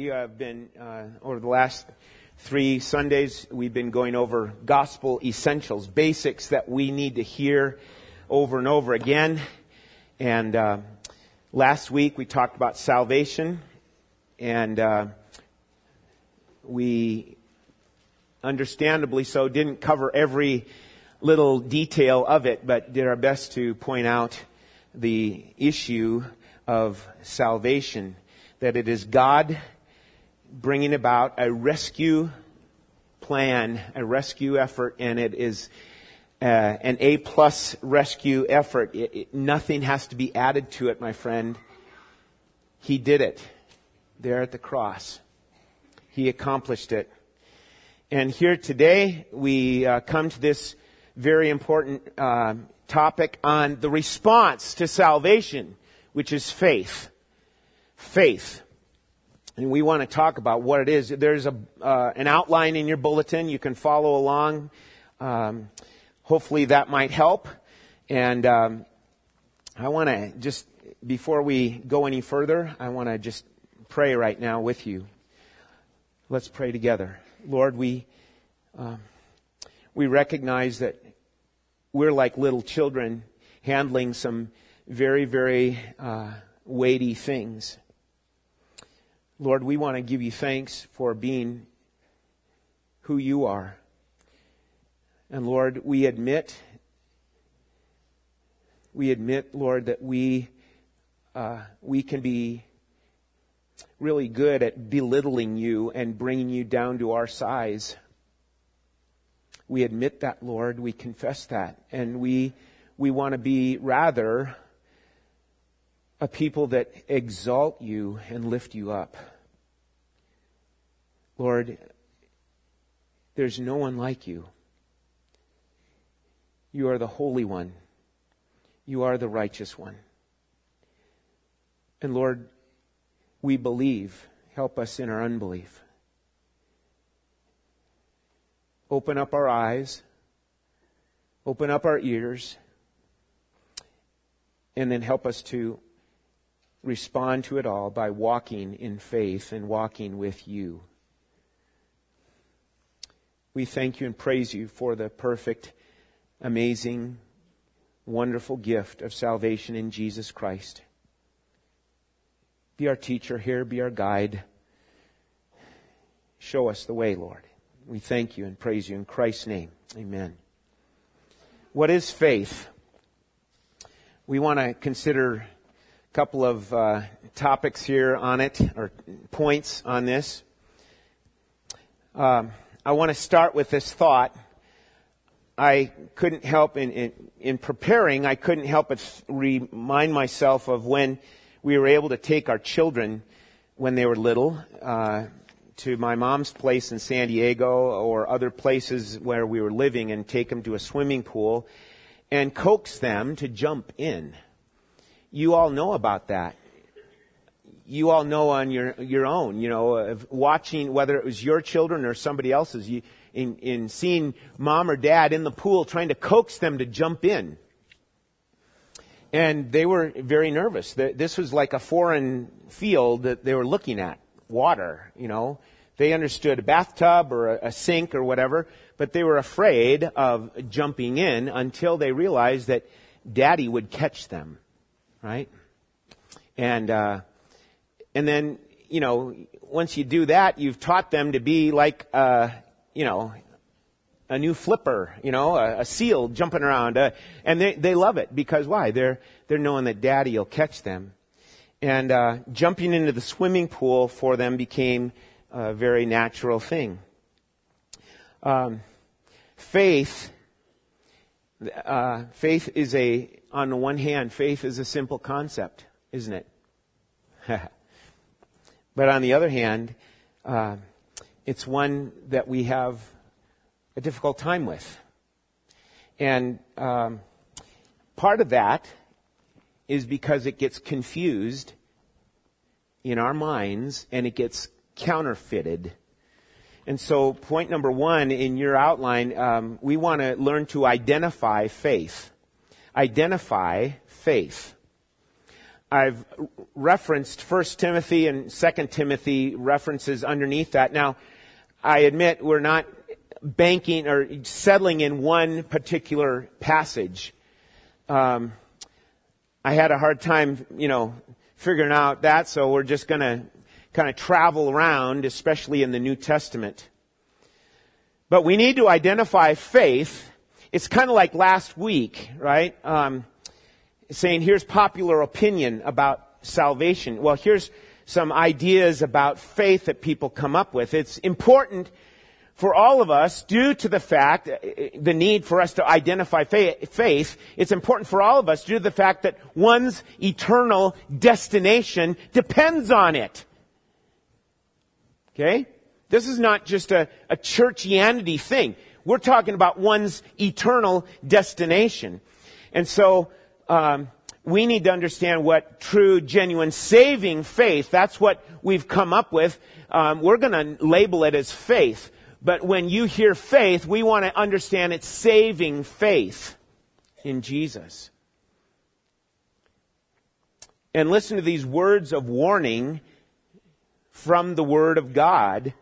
we have been, uh, over the last three Sundays, we've been going over gospel essentials, basics that we need to hear over and over again. And uh, last week we talked about salvation, and uh, we, understandably so, didn't cover every little detail of it, but did our best to point out the issue of salvation that it is God bringing about a rescue plan, a rescue effort, and it is uh, an A plus rescue effort. It, it, nothing has to be added to it, my friend. He did it there at the cross. He accomplished it. And here today, we uh, come to this very important uh, topic on the response to salvation, which is faith faith. And we want to talk about what it is. There's a, uh, an outline in your bulletin. You can follow along. Um, hopefully that might help. And um, I want to just, before we go any further, I want to just pray right now with you. Let's pray together. Lord, we, uh, we recognize that we're like little children handling some very, very uh, weighty things. Lord, we want to give you thanks for being who you are. And Lord, we admit, we admit, Lord, that we, uh, we can be really good at belittling you and bringing you down to our size. We admit that, Lord. We confess that. And we, we want to be rather a people that exalt you and lift you up. Lord, there's no one like you. You are the Holy One. You are the righteous one. And Lord, we believe. Help us in our unbelief. Open up our eyes. Open up our ears. And then help us to respond to it all by walking in faith and walking with you. We thank you and praise you for the perfect, amazing, wonderful gift of salvation in Jesus Christ. Be our teacher here, be our guide. Show us the way, Lord. We thank you and praise you in Christ's name. Amen. What is faith? We want to consider a couple of uh, topics here on it, or points on this. Um, I want to start with this thought. I couldn't help in, in, in, preparing, I couldn't help but remind myself of when we were able to take our children when they were little uh, to my mom's place in San Diego or other places where we were living and take them to a swimming pool and coax them to jump in you all know about that. You all know on your your own, you know, watching whether it was your children or somebody else's, you, in in seeing mom or dad in the pool trying to coax them to jump in. And they were very nervous. This was like a foreign field that they were looking at, water, you know. They understood a bathtub or a sink or whatever, but they were afraid of jumping in until they realized that daddy would catch them right? And uh, and then you know once you do that, you've taught them to be like uh, you know a new flipper, you know, a, a seal jumping around, uh, and they they love it because why? They're they're knowing that Daddy will catch them, and uh, jumping into the swimming pool for them became a very natural thing. Um, faith, uh, faith is a on the one hand, faith is a simple concept, isn't it? but on the other hand, uh, it's one that we have a difficult time with. And um, part of that is because it gets confused in our minds and it gets counterfeited. And so, point number one in your outline, um, we want to learn to identify faith identify faith. I've referenced 1 Timothy and 2 Timothy references underneath that. Now, I admit we're not banking or settling in one particular passage. Um, I had a hard time, you know, figuring out that, so we're just going to kind of travel around, especially in the New Testament. But we need to identify faith. It's kind of like last week, right? Um, saying here's popular opinion about salvation. Well, here's some ideas about faith that people come up with. It's important for all of us, due to the fact, uh, the need for us to identify faith, it's important for all of us due to the fact that one's eternal destination depends on it. Okay? This is not just a, a churchianity thing. We're talking about one's eternal destination. And so, um, we need to understand what true, genuine, saving faith, that's what we've come up with. Um, we're going to label it as faith. But when you hear faith, we want to understand it's saving faith in Jesus. And listen to these words of warning from the Word of God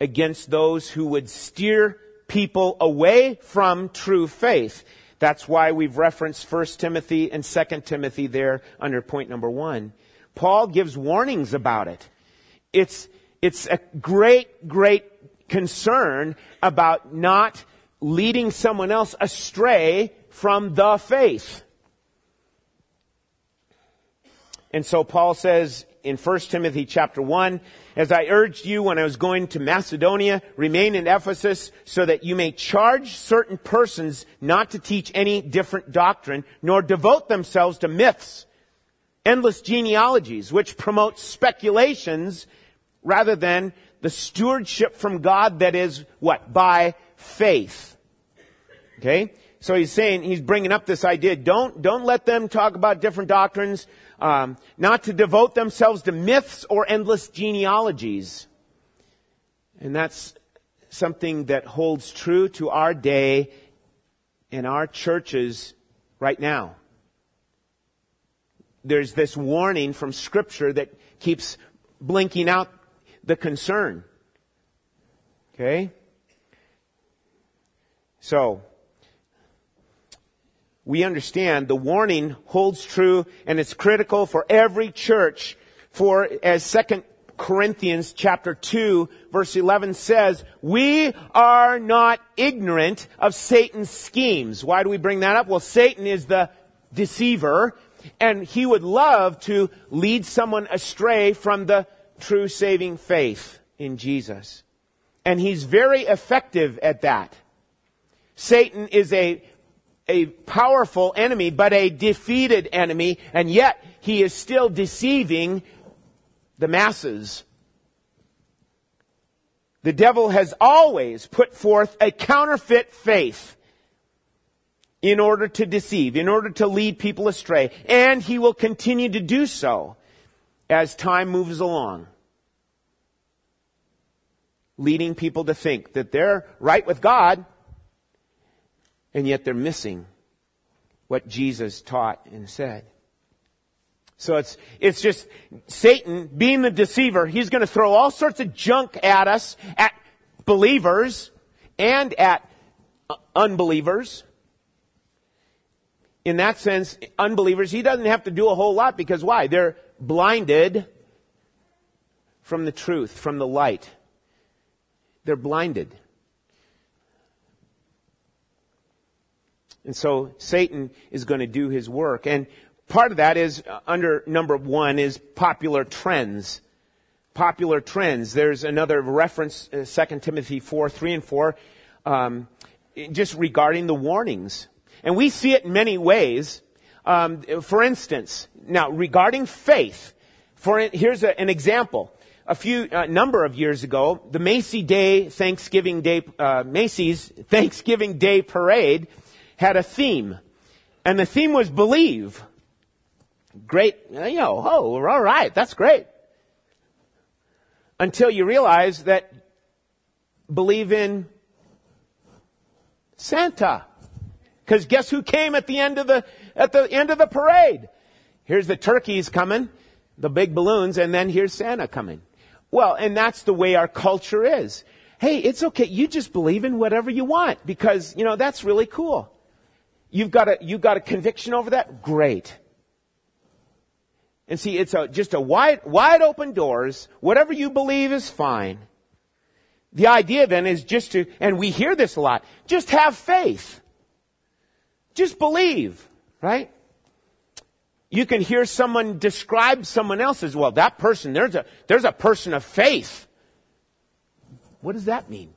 against those who would steer people away from true faith. That's why we've referenced 1 Timothy and 2 Timothy there under point number one. Paul gives warnings about it. It's, it's a great, great concern about not leading someone else astray from the faith. And so Paul says in 1 Timothy chapter 1, as I urged you when I was going to Macedonia, remain in Ephesus so that you may charge certain persons not to teach any different doctrine, nor devote themselves to myths, endless genealogies, which promote speculations rather than the stewardship from God that is what? By faith. Okay? So he's saying, he's bringing up this idea, don't, don't let them talk about different doctrines, um, not to devote themselves to myths or endless genealogies. And that's something that holds true to our day in our churches right now. There's this warning from scripture that keeps blinking out the concern. Okay? So, we understand the warning holds true and it's critical for every church for as second Corinthians chapter 2 verse 11 says, we are not ignorant of Satan's schemes. Why do we bring that up? Well, Satan is the deceiver and he would love to lead someone astray from the true saving faith in Jesus. And he's very effective at that. Satan is a, a powerful enemy, but a defeated enemy, and yet he is still deceiving the masses. The devil has always put forth a counterfeit faith in order to deceive, in order to lead people astray, and he will continue to do so as time moves along leading people to think that they're right with God, and yet they're missing what Jesus taught and said. So it's, it's just Satan being the deceiver. He's going to throw all sorts of junk at us, at believers, and at unbelievers. In that sense, unbelievers, he doesn't have to do a whole lot because why? They're blinded from the truth, from the light. They're blinded. And so Satan is going to do his work. And part of that is uh, under number one is popular trends. Popular trends. There's another reference, uh, 2 Timothy 4, 3 and 4, um, just regarding the warnings. And we see it in many ways. Um, for instance, now regarding faith, for here's a, an example a few uh, number of years ago, the Macy Day Thanksgiving Day uh, Macy's Thanksgiving Day Parade had a theme, and the theme was believe. Great, uh, you know, oh, all right, that's great. Until you realize that believe in Santa, because guess who came at the end of the at the end of the parade? Here's the turkeys coming, the big balloons, and then here's Santa coming. Well, and that's the way our culture is. Hey, it's okay. You just believe in whatever you want because, you know, that's really cool. You've got a, you've got a conviction over that? Great. And see, it's a, just a wide, wide open doors. Whatever you believe is fine. The idea then is just to, and we hear this a lot, just have faith. Just believe, right? You can hear someone describe someone else as, well, that person, there's a, there's a person of faith. What does that mean?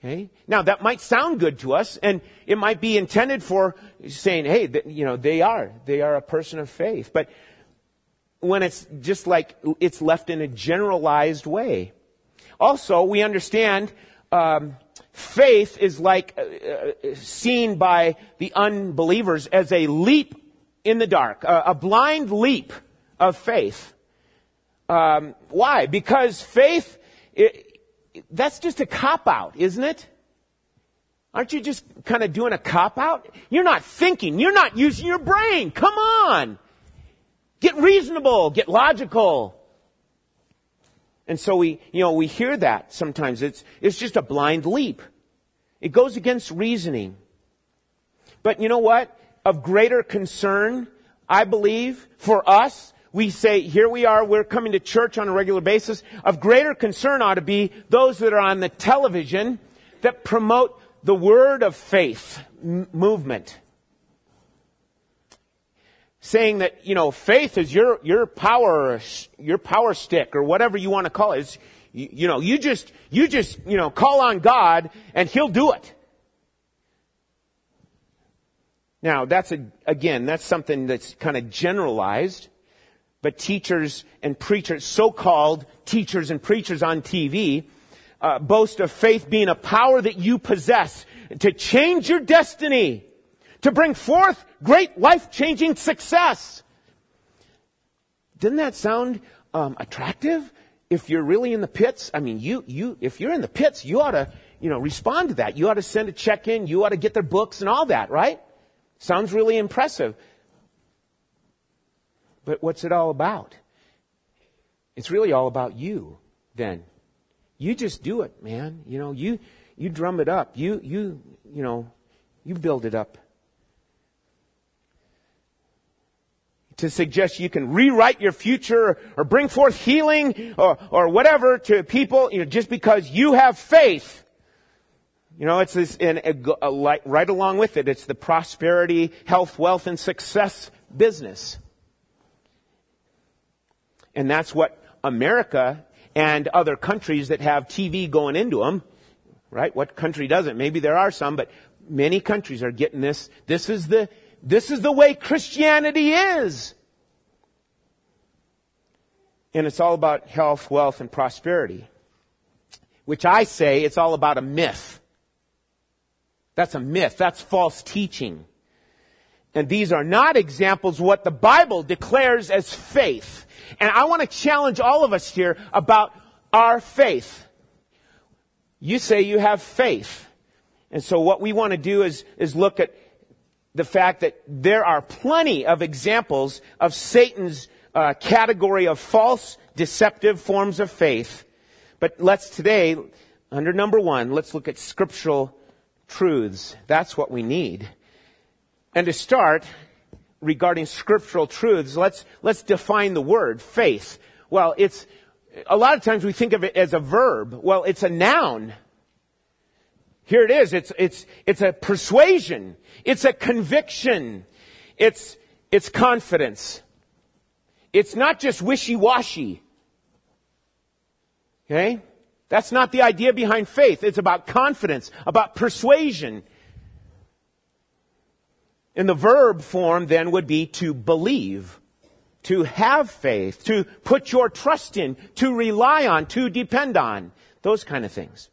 Okay? Now that might sound good to us and it might be intended for saying, hey, you know, they are, they are a person of faith. But when it's just like, it's left in a generalized way. Also, we understand, um, faith is like uh, uh, seen by the unbelievers as a leap in the dark, a, a blind leap of faith. Um, why? Because faith, it, that's just a cop out, isn't it? Aren't you just kind of doing a cop out? You're not thinking. You're not using your brain. Come on. Get reasonable. Get logical. And so we, you know, we hear that sometimes. It's, it's just a blind leap. It goes against reasoning. But you know what? Of greater concern, I believe, for us, we say, here we are, we're coming to church on a regular basis. Of greater concern ought to be those that are on the television that promote the word of faith m- movement saying that, you know, faith is your, your power, your power stick or whatever you want to call it. It's, you, you know, you just, you just, you know, call on God and He'll do it. Now, that's a, again, that's something that's kind of generalized, but teachers and preachers, so-called teachers and preachers on TV, uh, boast of faith being a power that you possess to change your destiny to bring forth great life-changing success. Didn't that sound um, attractive? If you're really in the pits, I mean, you, you, if you're in the pits, you ought to, you know, respond to that. You ought to send a check in. You ought to get their books and all that, right? Sounds really impressive. But what's it all about? It's really all about you, then. You just do it, man. You know, you, you drum it up. You, you, you know, you build it up. to suggest you can rewrite your future or bring forth healing or, or whatever to people, you know, just because you have faith. You know, it's this, and a, a, uh, right along with it, it's the prosperity, health, wealth, and success business. And that's what America and other countries that have TV going into them, right? What country doesn't? Maybe there are some, but many countries are getting this. This is the, this is the way Christianity is. And it's all about health, wealth, and prosperity. Which I say it's all about a myth. That's a myth. That's false teaching. And these are not examples what the Bible declares as faith. And I want to challenge all of us here about our faith. You say you have faith. And so what we want to do is, is look at the fact that there are plenty of examples of Satan's uh, category of false, deceptive forms of faith. But let's today, under number one, let's look at scriptural truths. That's what we need. And to start, regarding scriptural truths, let's, let's define the word faith. Well, it's, a lot of times we think of it as a verb. Well, it's a noun. Here it is. It's, it's, it's a persuasion. It's a conviction. It's, it's confidence. It's not just wishy-washy. Okay? That's not the idea behind faith. It's about confidence, about persuasion. And the verb form then would be to believe, to have faith, to put your trust in, to rely on, to depend on. Those kind of things.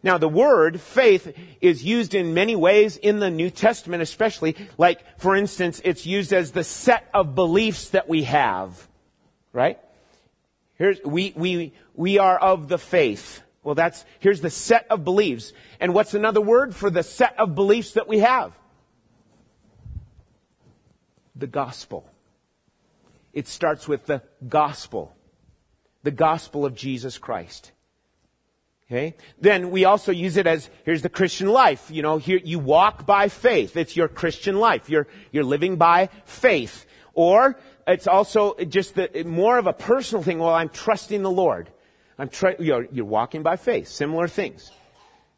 Now the word faith is used in many ways in the New Testament especially. Like, for instance, it's used as the set of beliefs that we have. Right? Here's, we, we, we are of the faith. Well, that's, here's the set of beliefs. And what's another word for the set of beliefs that we have? The gospel. it starts with the gospel. The gospel of Jesus Christ. Okay? Then we also use it as, here's the Christian life. You know, here you walk by faith. It's your Christian life. You're, you're living by faith. Or it's also just the, more of a personal thing. Well, I'm trusting the Lord. I'm tr- you're, you're walking by faith. Similar things.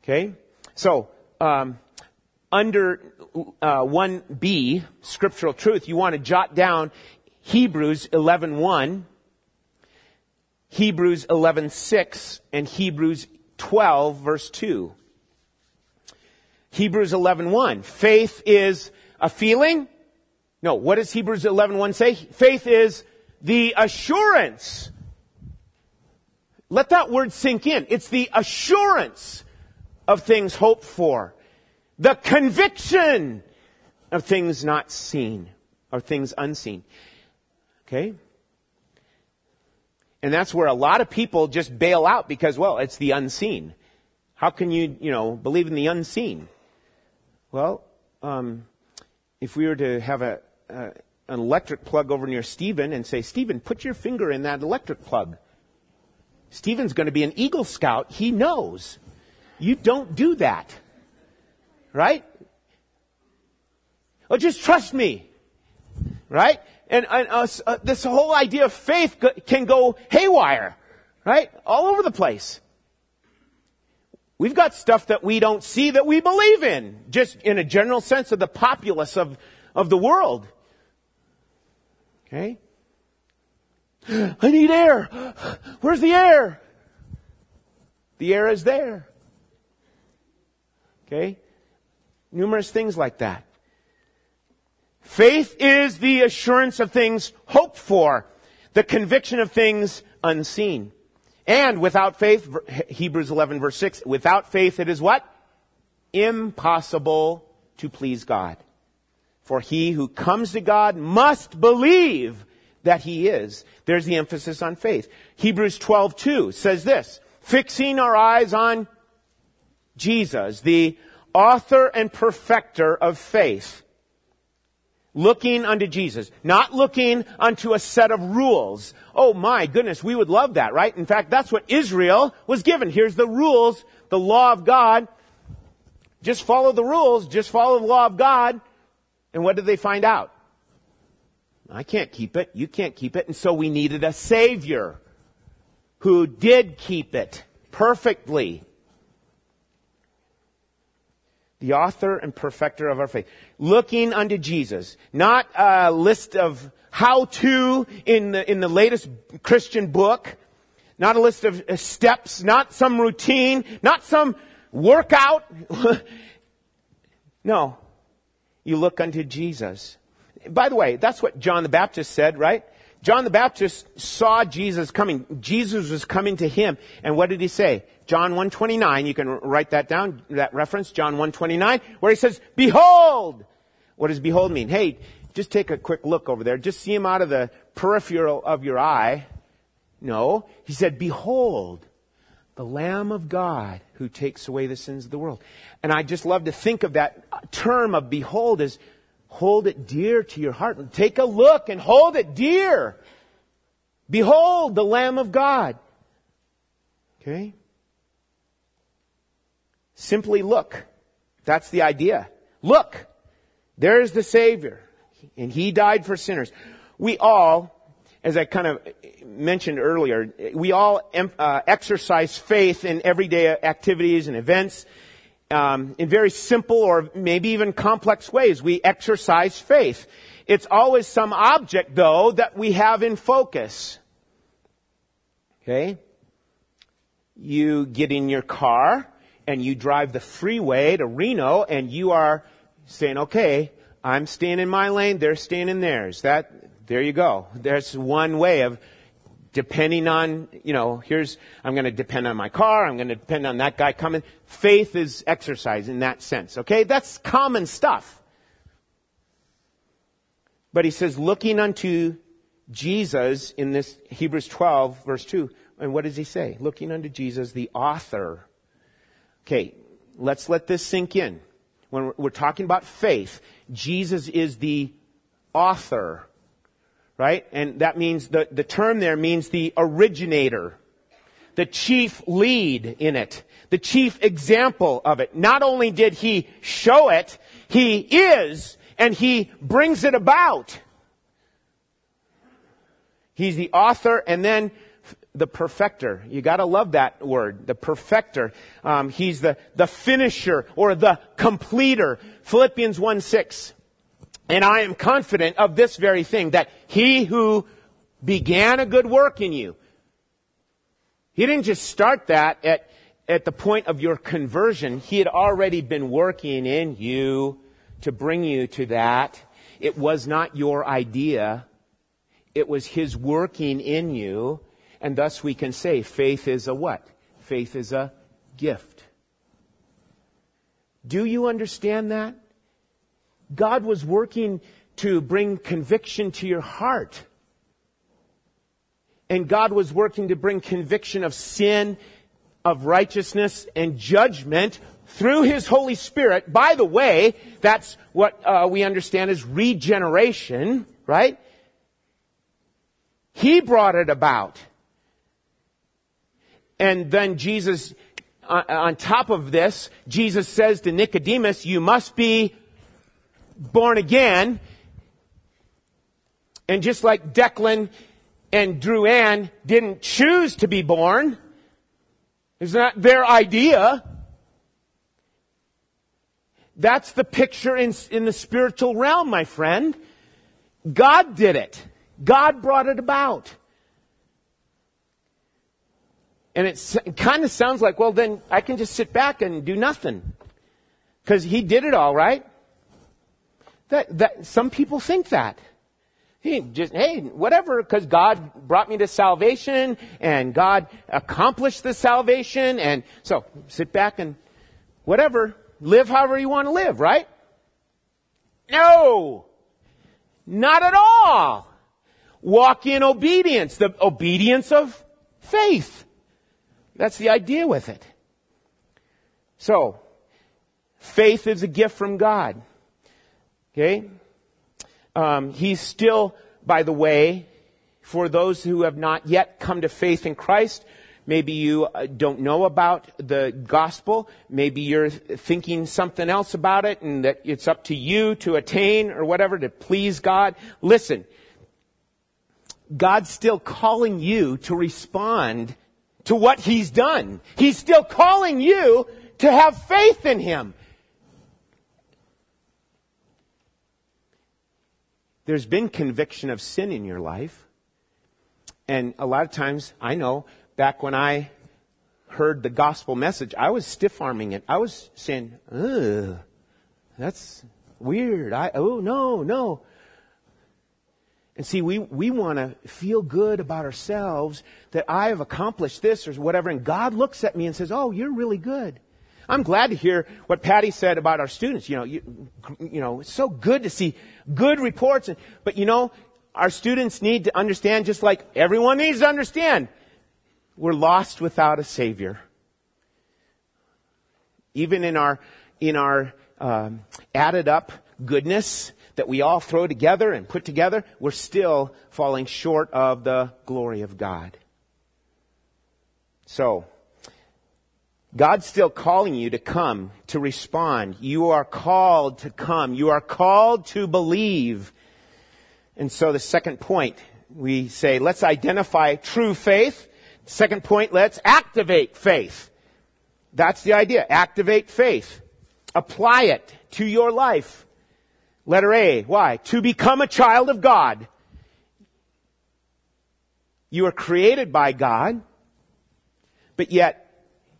Okay? So, um, under uh, 1b, scriptural truth, you want to jot down Hebrews 11.1, Hebrews 11.6, and Hebrews 12, verse 2. Hebrews 11.1. Faith is a feeling. No, what does Hebrews 11.1 say? Faith is the assurance. Let that word sink in. It's the assurance of things hoped for. The conviction of things not seen or things unseen. Okay? And that's where a lot of people just bail out because, well, it's the unseen. How can you, you know, believe in the unseen? Well, um, if we were to have a, an electric plug over near Stephen and say, Stephen, put your finger in that electric plug. Stephen's going to be an Eagle Scout. He knows. You don't do that. Right? Oh, just trust me. Right? and, and uh, uh, this whole idea of faith can go haywire, right? All over the place. We've got stuff that we don't see that we believe in, just in a general sense of the populace of, of the world. Okay? I need air. Where's the air? The air is there. Okay? Numerous things like that. Faith is the assurance of things hoped for, the conviction of things unseen. And without faith, Hebrews 11 verse 6, without faith it is what? Impossible to please God. For he who comes to God must believe that he is. There's the emphasis on faith. Hebrews 12 2 says this, fixing our eyes on Jesus, the author and perfecter of faith Looking unto Jesus. Not looking unto a set of rules. Oh my goodness, we would love that, right? In fact, that's what Israel was given. Here's the rules, the law of God. Just follow the rules, just follow the law of God. And what did they find out? I can't keep it, you can't keep it, and so we needed a Savior who did keep it perfectly the author and perfecter of our faith. Looking unto Jesus. Not a list of how to in the, in the latest Christian book. Not a list of uh, steps. Not some routine. Not some workout. no. You look unto Jesus. By the way, that's what John the Baptist said, right? John the Baptist saw Jesus coming. Jesus was coming to him. And what did he say? John 129, you can write that down, that reference, John 129, where he says, Behold! What does behold mean? Hey, just take a quick look over there. Just see him out of the peripheral of your eye. No. He said, Behold, the Lamb of God who takes away the sins of the world. And I just love to think of that term of behold as hold it dear to your heart. Take a look and hold it dear. Behold, the Lamb of God. Okay? Simply look. That's the idea. Look. There's the Savior. And He died for sinners. We all, as I kind of mentioned earlier, we all uh, exercise faith in everyday activities and events. Um, in very simple or maybe even complex ways, we exercise faith. It's always some object, though, that we have in focus. Okay? You get in your car, and you drive the freeway to Reno and you are saying, okay, I'm staying in my lane, they're staying in theirs. That, there you go. There's one way of depending on, you know, here's, I'm going to depend on my car, I'm going to depend on that guy coming. Faith is exercise in that sense, okay? That's common stuff. But he says, looking unto Jesus in this Hebrews 12, verse 2, and what does he say? Looking unto Jesus, the author Okay, let's let this sink in. When we're talking about faith, Jesus is the author, right? And that means the, the term there means the originator, the chief lead in it, the chief example of it. Not only did he show it, he is and he brings it about. He's the author and then the perfecter. You gotta love that word, the perfecter. Um, he's the, the finisher or the completer. Philippians 1 6. And I am confident of this very thing, that he who began a good work in you, he didn't just start that at, at the point of your conversion. He had already been working in you to bring you to that. It was not your idea. It was his working in you. And thus we can say faith is a what? Faith is a gift. Do you understand that? God was working to bring conviction to your heart. And God was working to bring conviction of sin, of righteousness, and judgment through His Holy Spirit. By the way, that's what uh, we understand as regeneration, right? He brought it about. And then Jesus, uh, on top of this, Jesus says to Nicodemus, you must be born again. And just like Declan and Drew Ann didn't choose to be born, it's not their idea. That's the picture in, in the spiritual realm, my friend. God did it. God brought it about. And it, kind of sounds like, well, then I can just sit back and do nothing. Because he did it all, right? That, that, some people think that. He just, hey, whatever, because God brought me to salvation and God accomplished the salvation and so sit back and whatever, live however you want to live, right? No! Not at all! Walk in obedience, the obedience of faith. That's the idea with it. So, faith is a gift from God. Okay? Um, he's still, by the way, for those who have not yet come to faith in Christ, maybe you uh, don't know about the gospel, maybe you're thinking something else about it and that it's up to you to attain or whatever to please God. Listen, God's still calling you to respond to what He's done. He's still calling you to have faith in Him. There's been conviction of sin in your life. And a lot of times, I know, back when I heard the gospel message, I was stiff arming it. I was saying, ugh, that's weird. I, oh, no, no. And see, we, we want to feel good about ourselves that I have accomplished this or whatever. And God looks at me and says, oh, you're really good. I'm glad to hear what Patty said about our students. You know, you, you know, it's so good to see good reports. But you know, our students need to understand just like everyone needs to understand. We're lost without a savior. Even in our, in our, um, added up goodness that we all throw together and put together, we're still falling short of the glory of God. So, God's still calling you to come, to respond. You are called to come. You are called to believe. And so the second point, we say, let's identify true faith. Second point, let's activate faith. That's the idea. Activate faith. Apply it to your life. Letter A. Why? To become a child of God. You are created by God, but yet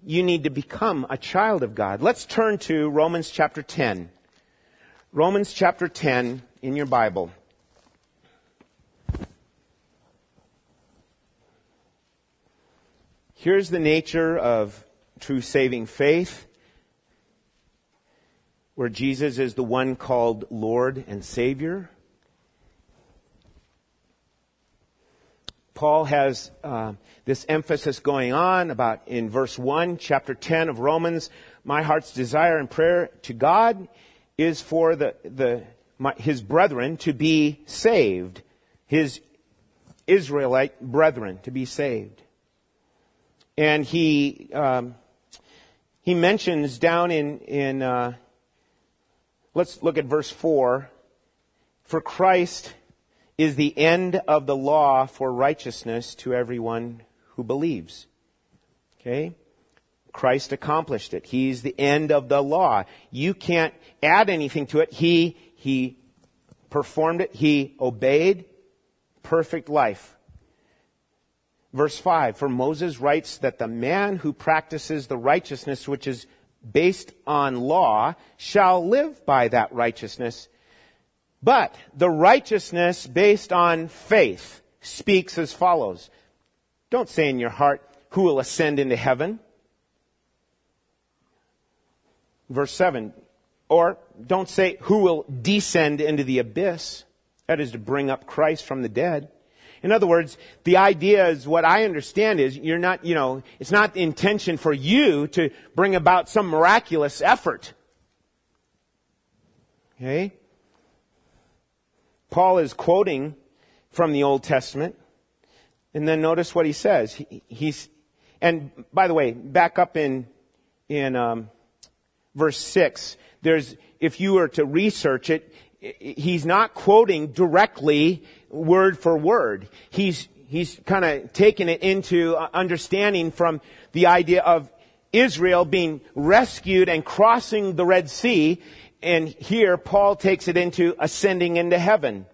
you need to become a child of God. Let's turn to Romans chapter 10. Romans chapter 10 in your Bible. Here's the nature of true saving faith, where Jesus is the one called Lord and Savior. Paul has uh, this emphasis going on about in verse 1, chapter 10 of Romans. My heart's desire and prayer to God is for the, the, my, his brethren to be saved. His Israelite brethren to be saved. And he, um, he mentions down in, in uh, let's look at verse 4. For Christ is the end of the law for righteousness to everyone who believes. Okay? Christ accomplished it. He's the end of the law. You can't add anything to it. He, he performed it. He obeyed. Perfect life. Verse 5, for Moses writes that the man who practices the righteousness which is based on law shall live by that righteousness. But the righteousness based on faith speaks as follows. Don't say in your heart, who will ascend into heaven? Verse 7. Or don't say, who will descend into the abyss? That is to bring up Christ from the dead. In other words, the idea is what I understand is you're not, you know, it's not the intention for you to bring about some miraculous effort. Okay? Paul is quoting from the Old Testament. And then notice what he says. He, he's, and by the way, back up in, in, um, verse 6, there's, if you were to research it, he's not quoting directly word for word. He's, he's kind of taken it into uh, understanding from the idea of Israel being rescued and crossing the Red Sea. And here Paul takes it into ascending into heaven.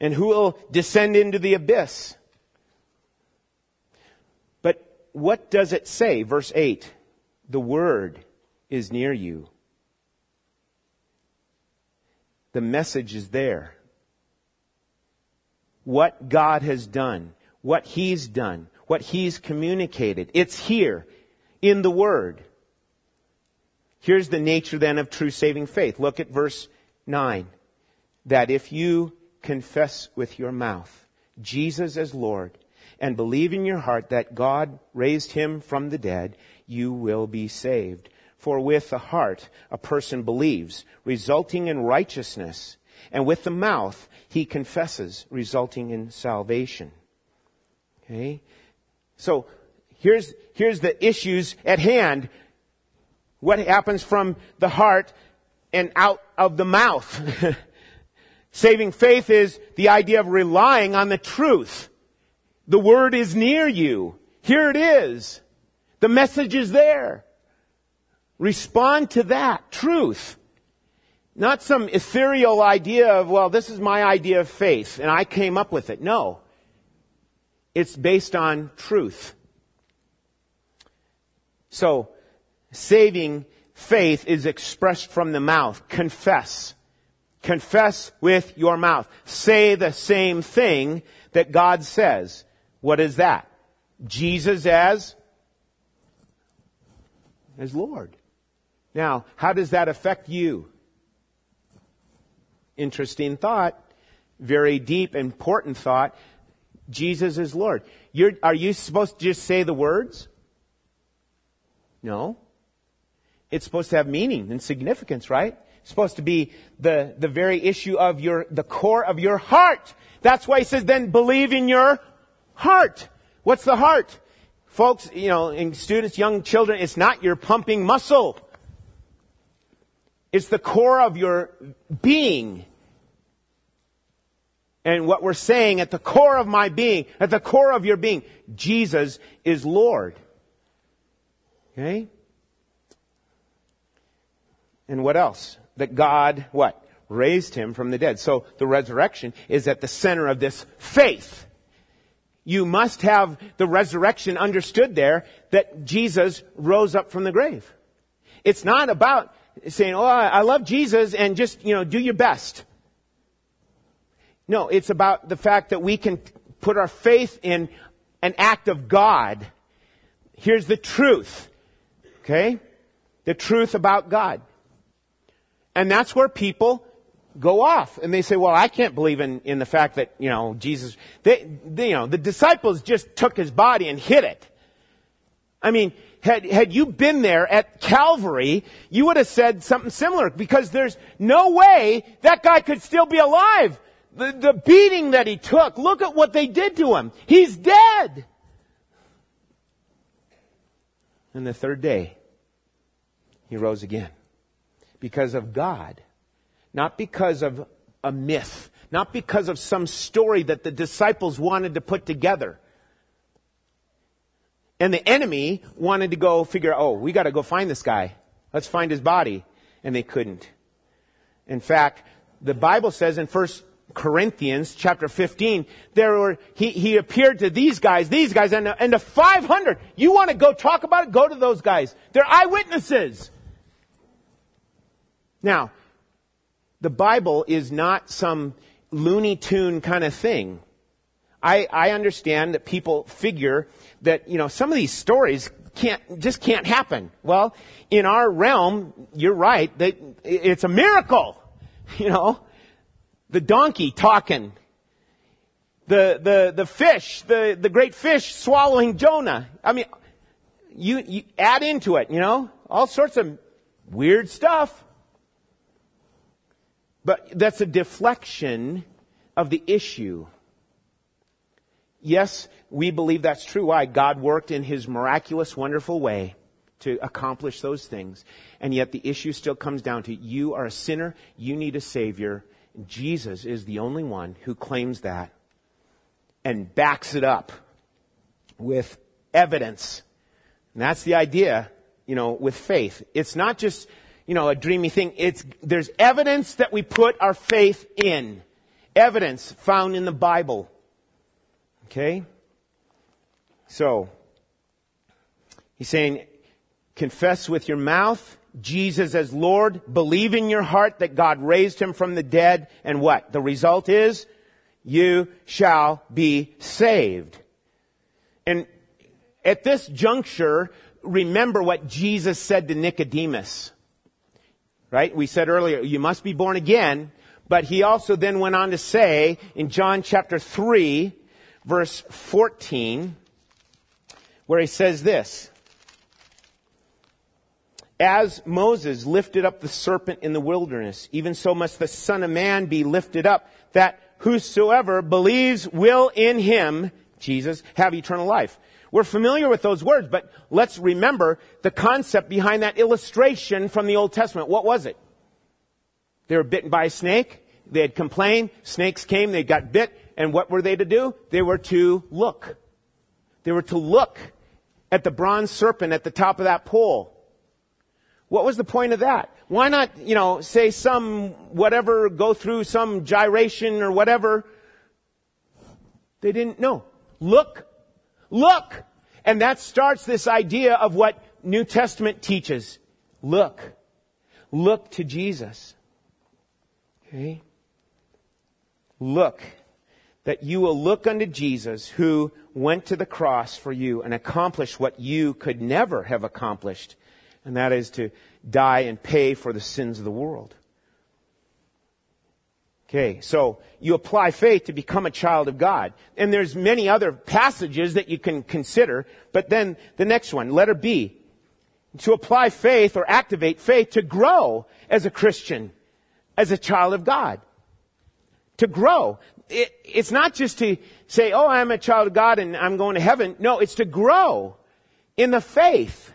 And who will descend into the abyss? But what does it say? Verse 8. The word is near you. The message is there what God has done, what He's done, what He's communicated. It's here in the Word. Here's the nature then of true saving faith. Look at verse 9. That if you confess with your mouth Jesus as Lord and believe in your heart that God raised him from the dead, you will be saved. For with the heart a person believes, resulting in righteousness, and with the mouth he confesses, resulting in salvation. Okay? So, here's, here's the issues at hand. What happens from the heart and out of the mouth? Saving faith is the idea of relying on the truth. The word is near you. Here it is. The message is there. Respond to that truth. Not some ethereal idea of, well, this is my idea of faith and I came up with it. No. It's based on truth. So, saving faith is expressed from the mouth. Confess. Confess with your mouth. Say the same thing that God says. What is that? Jesus as, as Lord. Now, how does that affect you? Interesting thought. Very deep, important thought. Jesus is Lord. You're, are you supposed to just say the words? No. It's supposed to have meaning and significance, right? It's supposed to be the, the very issue of your, the core of your heart. That's why he says, then believe in your heart. What's the heart? Folks, you know, in students, young children, it's not your pumping muscle. It's the core of your being. And what we're saying at the core of my being, at the core of your being, Jesus is Lord. Okay? And what else? That God, what? Raised him from the dead. So the resurrection is at the center of this faith. You must have the resurrection understood there that Jesus rose up from the grave. It's not about saying, oh, I love Jesus and just, you know, do your best. No, it's about the fact that we can put our faith in an act of God. Here's the truth. Okay? The truth about God. And that's where people go off and they say, well, I can't believe in, in the fact that, you know, Jesus, they, they, you know, the disciples just took his body and hid it. I mean, had, had you been there at Calvary, you would have said something similar because there's no way that guy could still be alive. the, the beating that he took. Look at what they did to him. He's dead. And the third day, he rose again. Because of God. Not because of a myth. Not because of some story that the disciples wanted to put together. And the enemy wanted to go figure, oh, we gotta go find this guy. Let's find his body. And they couldn't. In fact, the Bible says in 1 Corinthians chapter 15, there were, he, he appeared to these guys, these guys, and, and the 500. You want to go talk about it? Go to those guys. They're eyewitnesses. Now, the Bible is not some Looney Tune kind of thing. I, I understand that people figure that, you know, some of these stories can't, just can't happen. Well, in our realm, you're right, that it's a miracle. You know, the donkey talking, the, the, the fish, the, the great fish swallowing Jonah. I mean, you, you add into it, you know, all sorts of weird stuff. But that's a deflection of the issue. Yes, we believe that's true. Why? God worked in His miraculous, wonderful way to accomplish those things. And yet the issue still comes down to you are a sinner, you need a Savior. Jesus is the only one who claims that and backs it up with evidence. And that's the idea, you know, with faith. It's not just, you know, a dreamy thing. It's, there's evidence that we put our faith in. Evidence found in the Bible. Okay? So, he's saying, confess with your mouth Jesus as Lord, believe in your heart that God raised him from the dead, and what? The result is, you shall be saved. And at this juncture, remember what Jesus said to Nicodemus. Right? We said earlier, you must be born again, but he also then went on to say in John chapter 3, verse 14, where he says this, as Moses lifted up the serpent in the wilderness, even so must the Son of Man be lifted up, that whosoever believes will in him, Jesus, have eternal life. We're familiar with those words, but let's remember the concept behind that illustration from the Old Testament. What was it? They were bitten by a snake. They had complained. Snakes came. They got bit. And what were they to do? They were to look. They were to look at the bronze serpent at the top of that pole. What was the point of that? Why not, you know, say some whatever, go through some gyration or whatever? They didn't know. Look. Look. And that starts this idea of what New Testament teaches. Look. Look to Jesus. Okay? Look. That you will look unto Jesus who went to the cross for you and accomplished what you could never have accomplished and that is to die and pay for the sins of the world. Okay, so you apply faith to become a child of God. And there's many other passages that you can consider, but then the next one, letter B, to apply faith or activate faith to grow as a Christian, as a child of God. To grow. It, it's not just to say, oh, I'm a child of God and I'm going to heaven. No, it's to grow in the faith.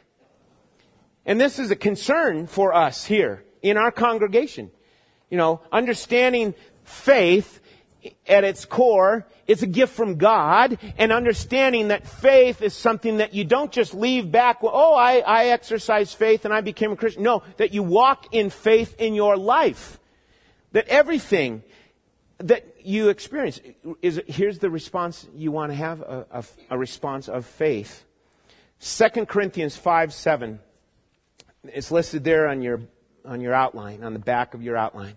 And this is a concern for us here in our congregation. You know, understanding faith at its core, is a gift from God, and understanding that faith is something that you don't just leave back, oh, I, I exercise faith and I became a Christian. No, that you walk in faith in your life. That everything that you experience is, here's the response you want to have, a, a, a response of faith. 2 Corinthians 5, 7. It's listed there on your, on your outline, on the back of your outline.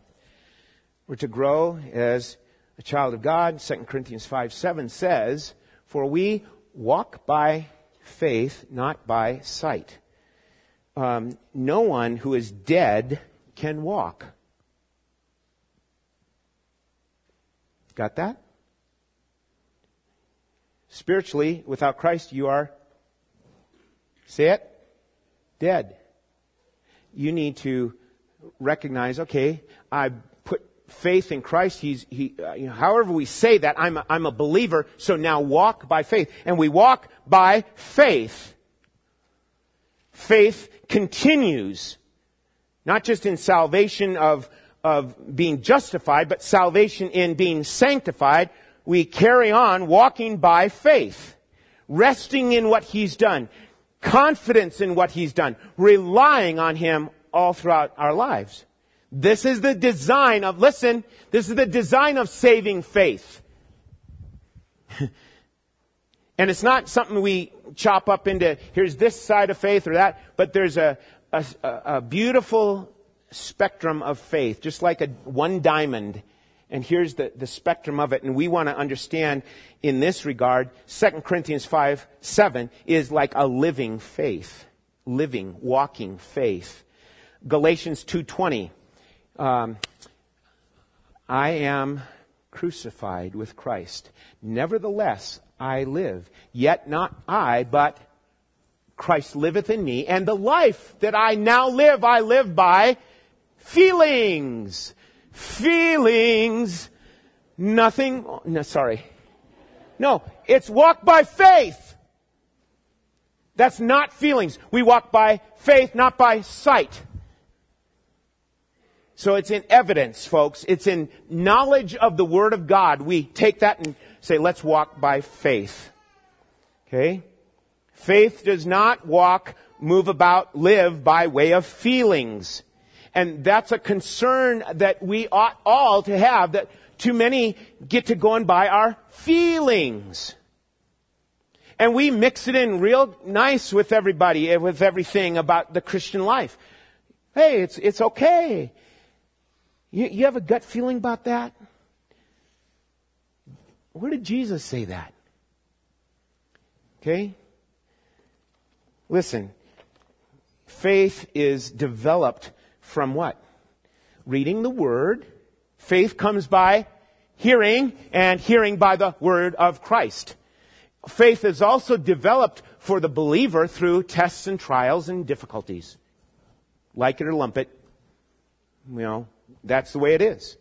We're to grow as a child of God. 2 Corinthians 5 7 says, For we walk by faith, not by sight. Um, no one who is dead can walk. Got that? Spiritually, without Christ, you are, say it, dead you need to recognize, okay, I put faith in Christ. He's, he, uh, you know, however we say that, I'm a, I'm a believer, so now walk by faith. And we walk by faith. Faith continues, not just in salvation of, of being justified, but salvation in being sanctified. We carry on walking by faith, resting in what He's done, confidence in what He's done, relying on Him all throughout our lives. This is the design of, listen, this is the design of saving faith. and it's not something we chop up into, here's this side of faith or that, but there's a, a, a beautiful spectrum of faith, just like a one diamond. And here's the, the spectrum of it. And we want to understand in this regard, 2 Corinthians 5, 7 is like a living faith. Living, walking faith. Galatians 2.20 um, I am crucified with Christ. Nevertheless, I live. Yet not I, but Christ liveth in me. And the life that I now live, I live by feelings. Feelings. Nothing. No, sorry. No, it's walk by faith. That's not feelings. We walk by faith, not by sight. So it's in evidence, folks. It's in knowledge of the Word of God. We take that and say, let's walk by faith. Okay? Faith does not walk, move about, live by way of feelings. And that's a concern that we ought all to have, that too many get to going by our feelings. And we mix it in real nice with everybody, eh, with everything about the Christian life. Hey, it's, it's okay. You, you have a gut feeling about that? Where did Jesus say that? Okay? Listen, faith is developed from what? Reading the Word. Faith comes by hearing, and hearing by the Word of Christ. Faith is also developed for the believer through tests and trials and difficulties. Like it or lump it. You know, that's the way it is.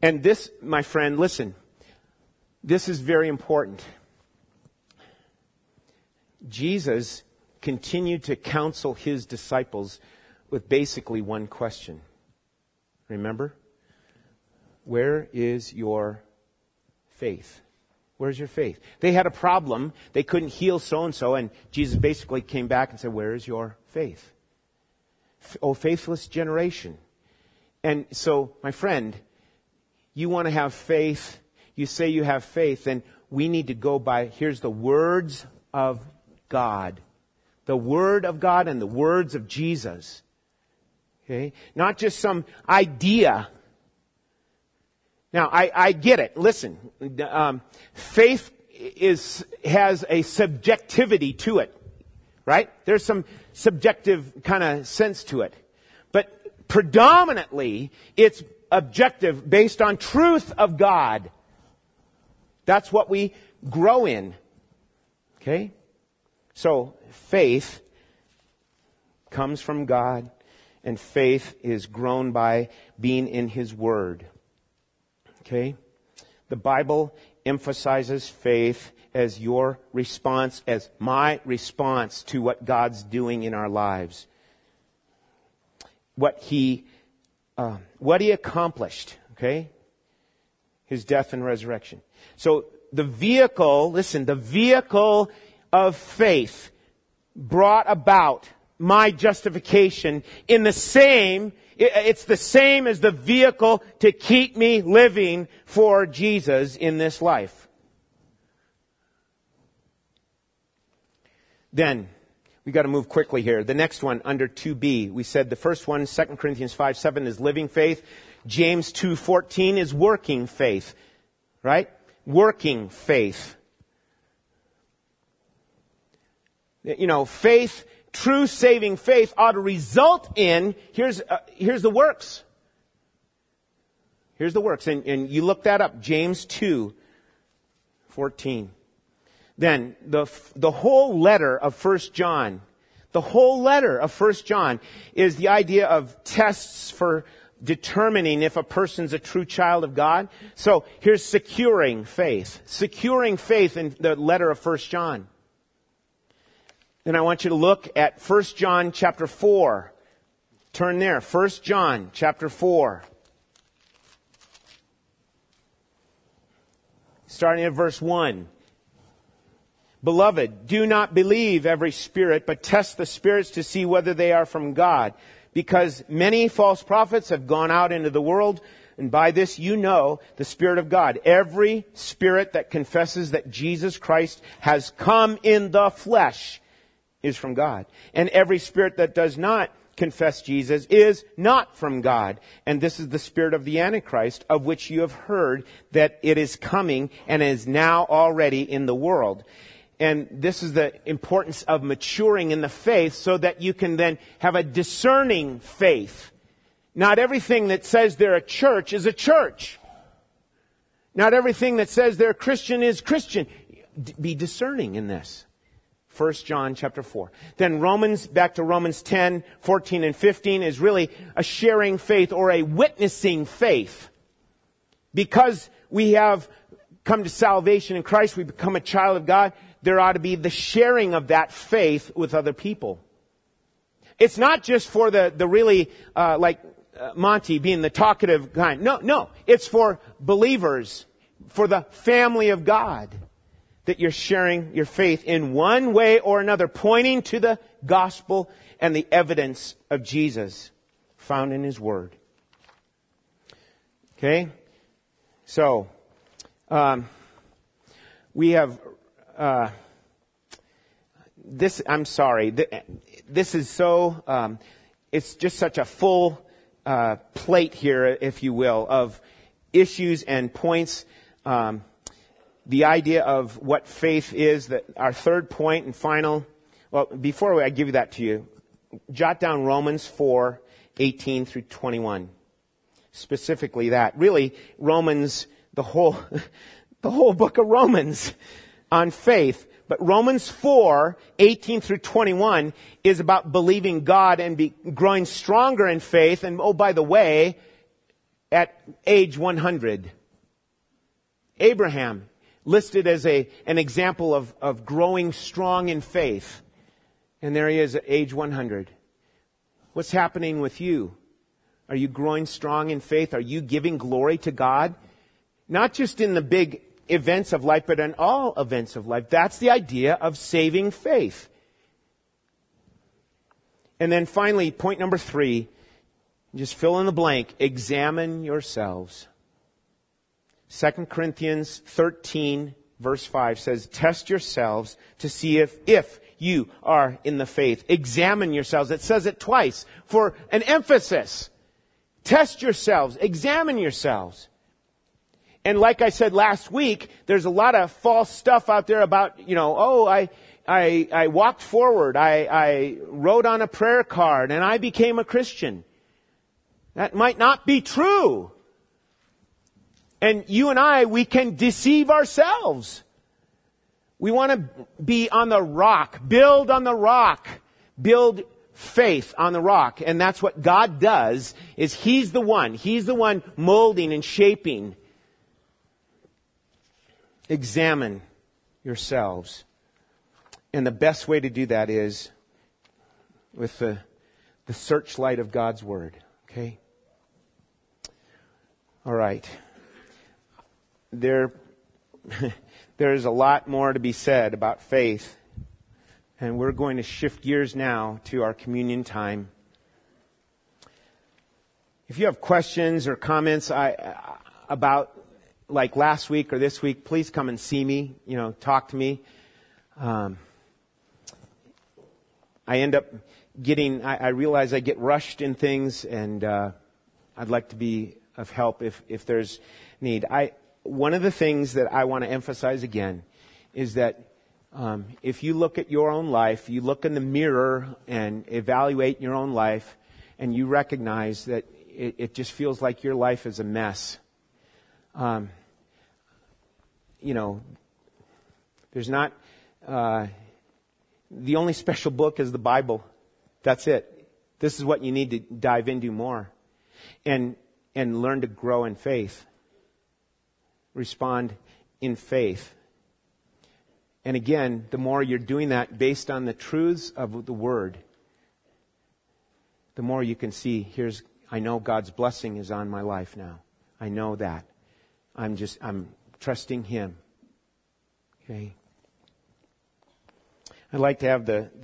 And this, my friend, listen, this is very important. Jesus continued to counsel his disciples with basically one question. Remember? Where is your faith? Where's your faith? They had a problem. They couldn't heal so and so, and Jesus basically came back and said, Where is your faith? oh, faithless generation. And so, my friend, you want to have faith, you say you have faith, then we need to go by, here's the words of God. The Word of God and the words of Jesus. Okay? Not just some idea. Now, I, I get it. Listen, um, faith is, has a subjectivity to it. Right? There's some subjective kind of sense to it. But predominantly, it's objective based on truth of God. That's what we grow in. Okay? So, faith comes from God, and faith is grown by being in His Word. Okay? The Bible emphasizes faith as your response, as my response to what God's doing in our lives. What He, uh, what He accomplished, okay? His death and resurrection. So the vehicle, listen, the vehicle of faith brought about my justification in the same, it's the same as the vehicle to keep me living for Jesus in this life. Then, we got to move quickly here. The next one under 2b, we said the first one, 2 Corinthians 5, 7 is living faith. James 2, 14 is working faith. Right? Working faith. You know, faith, true saving faith ought to result in, here's, uh, here's the works. Here's the works. And, and you look that up. James 2, 14 then the, the whole letter of First John, The whole letter of 1 John is the idea of tests for determining if a person's a true child of God. So here's securing faith. Securing faith in the letter of 1 John. Then I want you to look at 1 John chapter 4. Turn there. 1 John chapter 4. Starting at verse 1. Beloved, do not believe every spirit, but test the spirits to see whether they are from God because many false prophets have gone out into the world, and by this you know the Spirit of God. Every spirit that confesses that Jesus Christ has come in the flesh is from God. And every spirit that does not confess Jesus is not from God. And this is the spirit of the Antichrist, of which you have heard that it is coming and is now already in the world. And this is the importance of maturing in the faith so that you can then have a discerning faith. Not everything that says they're a church is a church. Not everything that says they're Christian is Christian. Be discerning in this. 1 John chapter 4. Then Romans, back to Romans 10, 14 and 15 is really a sharing faith or a witnessing faith. Because we have come to salvation in Christ, we become a child of God there ought to be the sharing of that faith with other people. It's not just for the, the really, uh, like uh, Monty being the talkative kind. No, no. It's for believers, for the family of God, that you're sharing your faith in one way or another, pointing to the gospel and the evidence of Jesus found in His Word. Okay? So, um, we have uh, this, I'm sorry, this is so, um, it's just such a full uh, plate here, if you will, of issues and points. Um, the idea of what faith is, that our third point and final, well, before I give you that to you, jot down Romans 4, 18 through 21. Specifically that. Really, Romans, the whole, the whole book of Romans on faith. But Romans 4, 18 through 21 is about believing God and be growing stronger in faith. And oh, by the way, at age 100, Abraham listed as a, an example of, of growing strong in faith. And there he is at age 100. What's happening with you? Are you growing strong in faith? Are you giving glory to God? Not just in the big events of life, but in all events of life. That's the idea of saving faith. And then finally, point number three, just fill in the blank, examine yourselves. 2 Corinthians 13 verse 5 says, test yourselves to see if, if you are in the faith. Examine yourselves. It says it twice for an emphasis. Test yourselves. Examine yourselves. And like I said last week, there's a lot of false stuff out there about, you know, oh, I, I, I walked forward, I, I wrote on a prayer card, and I became a Christian. That might not be true. And you and I, we can deceive ourselves. We want to be on the rock, build on the rock, build faith on the rock. And that's what God does, is He's the one, He's the one molding and shaping examine yourselves. And the best way to do that is with the, the searchlight of God's Word. Okay? All right. There, there's a lot more to be said about faith. And we're going to shift gears now to our communion time. If you have questions or comments I, about like last week or this week, please come and see me. You know, talk to me. Um, I end up getting. I, I, realize I get rushed in things, and uh, I'd like to be of help if if there's need. I one of the things that I want to emphasize again is that um, if you look at your own life, you look in the mirror and evaluate your own life, and you recognize that it, it just feels like your life is a mess. Um, you know, there's not, uh, the only special book is the Bible. That's it. This is what you need to dive into more. And, and learn to grow in faith. Respond in faith. And again, the more you're doing that based on the truths of the Word, the more you can see, here's, I know God's blessing is on my life now. I know that. I'm just, I'm trusting Him. Okay? I'd like to have the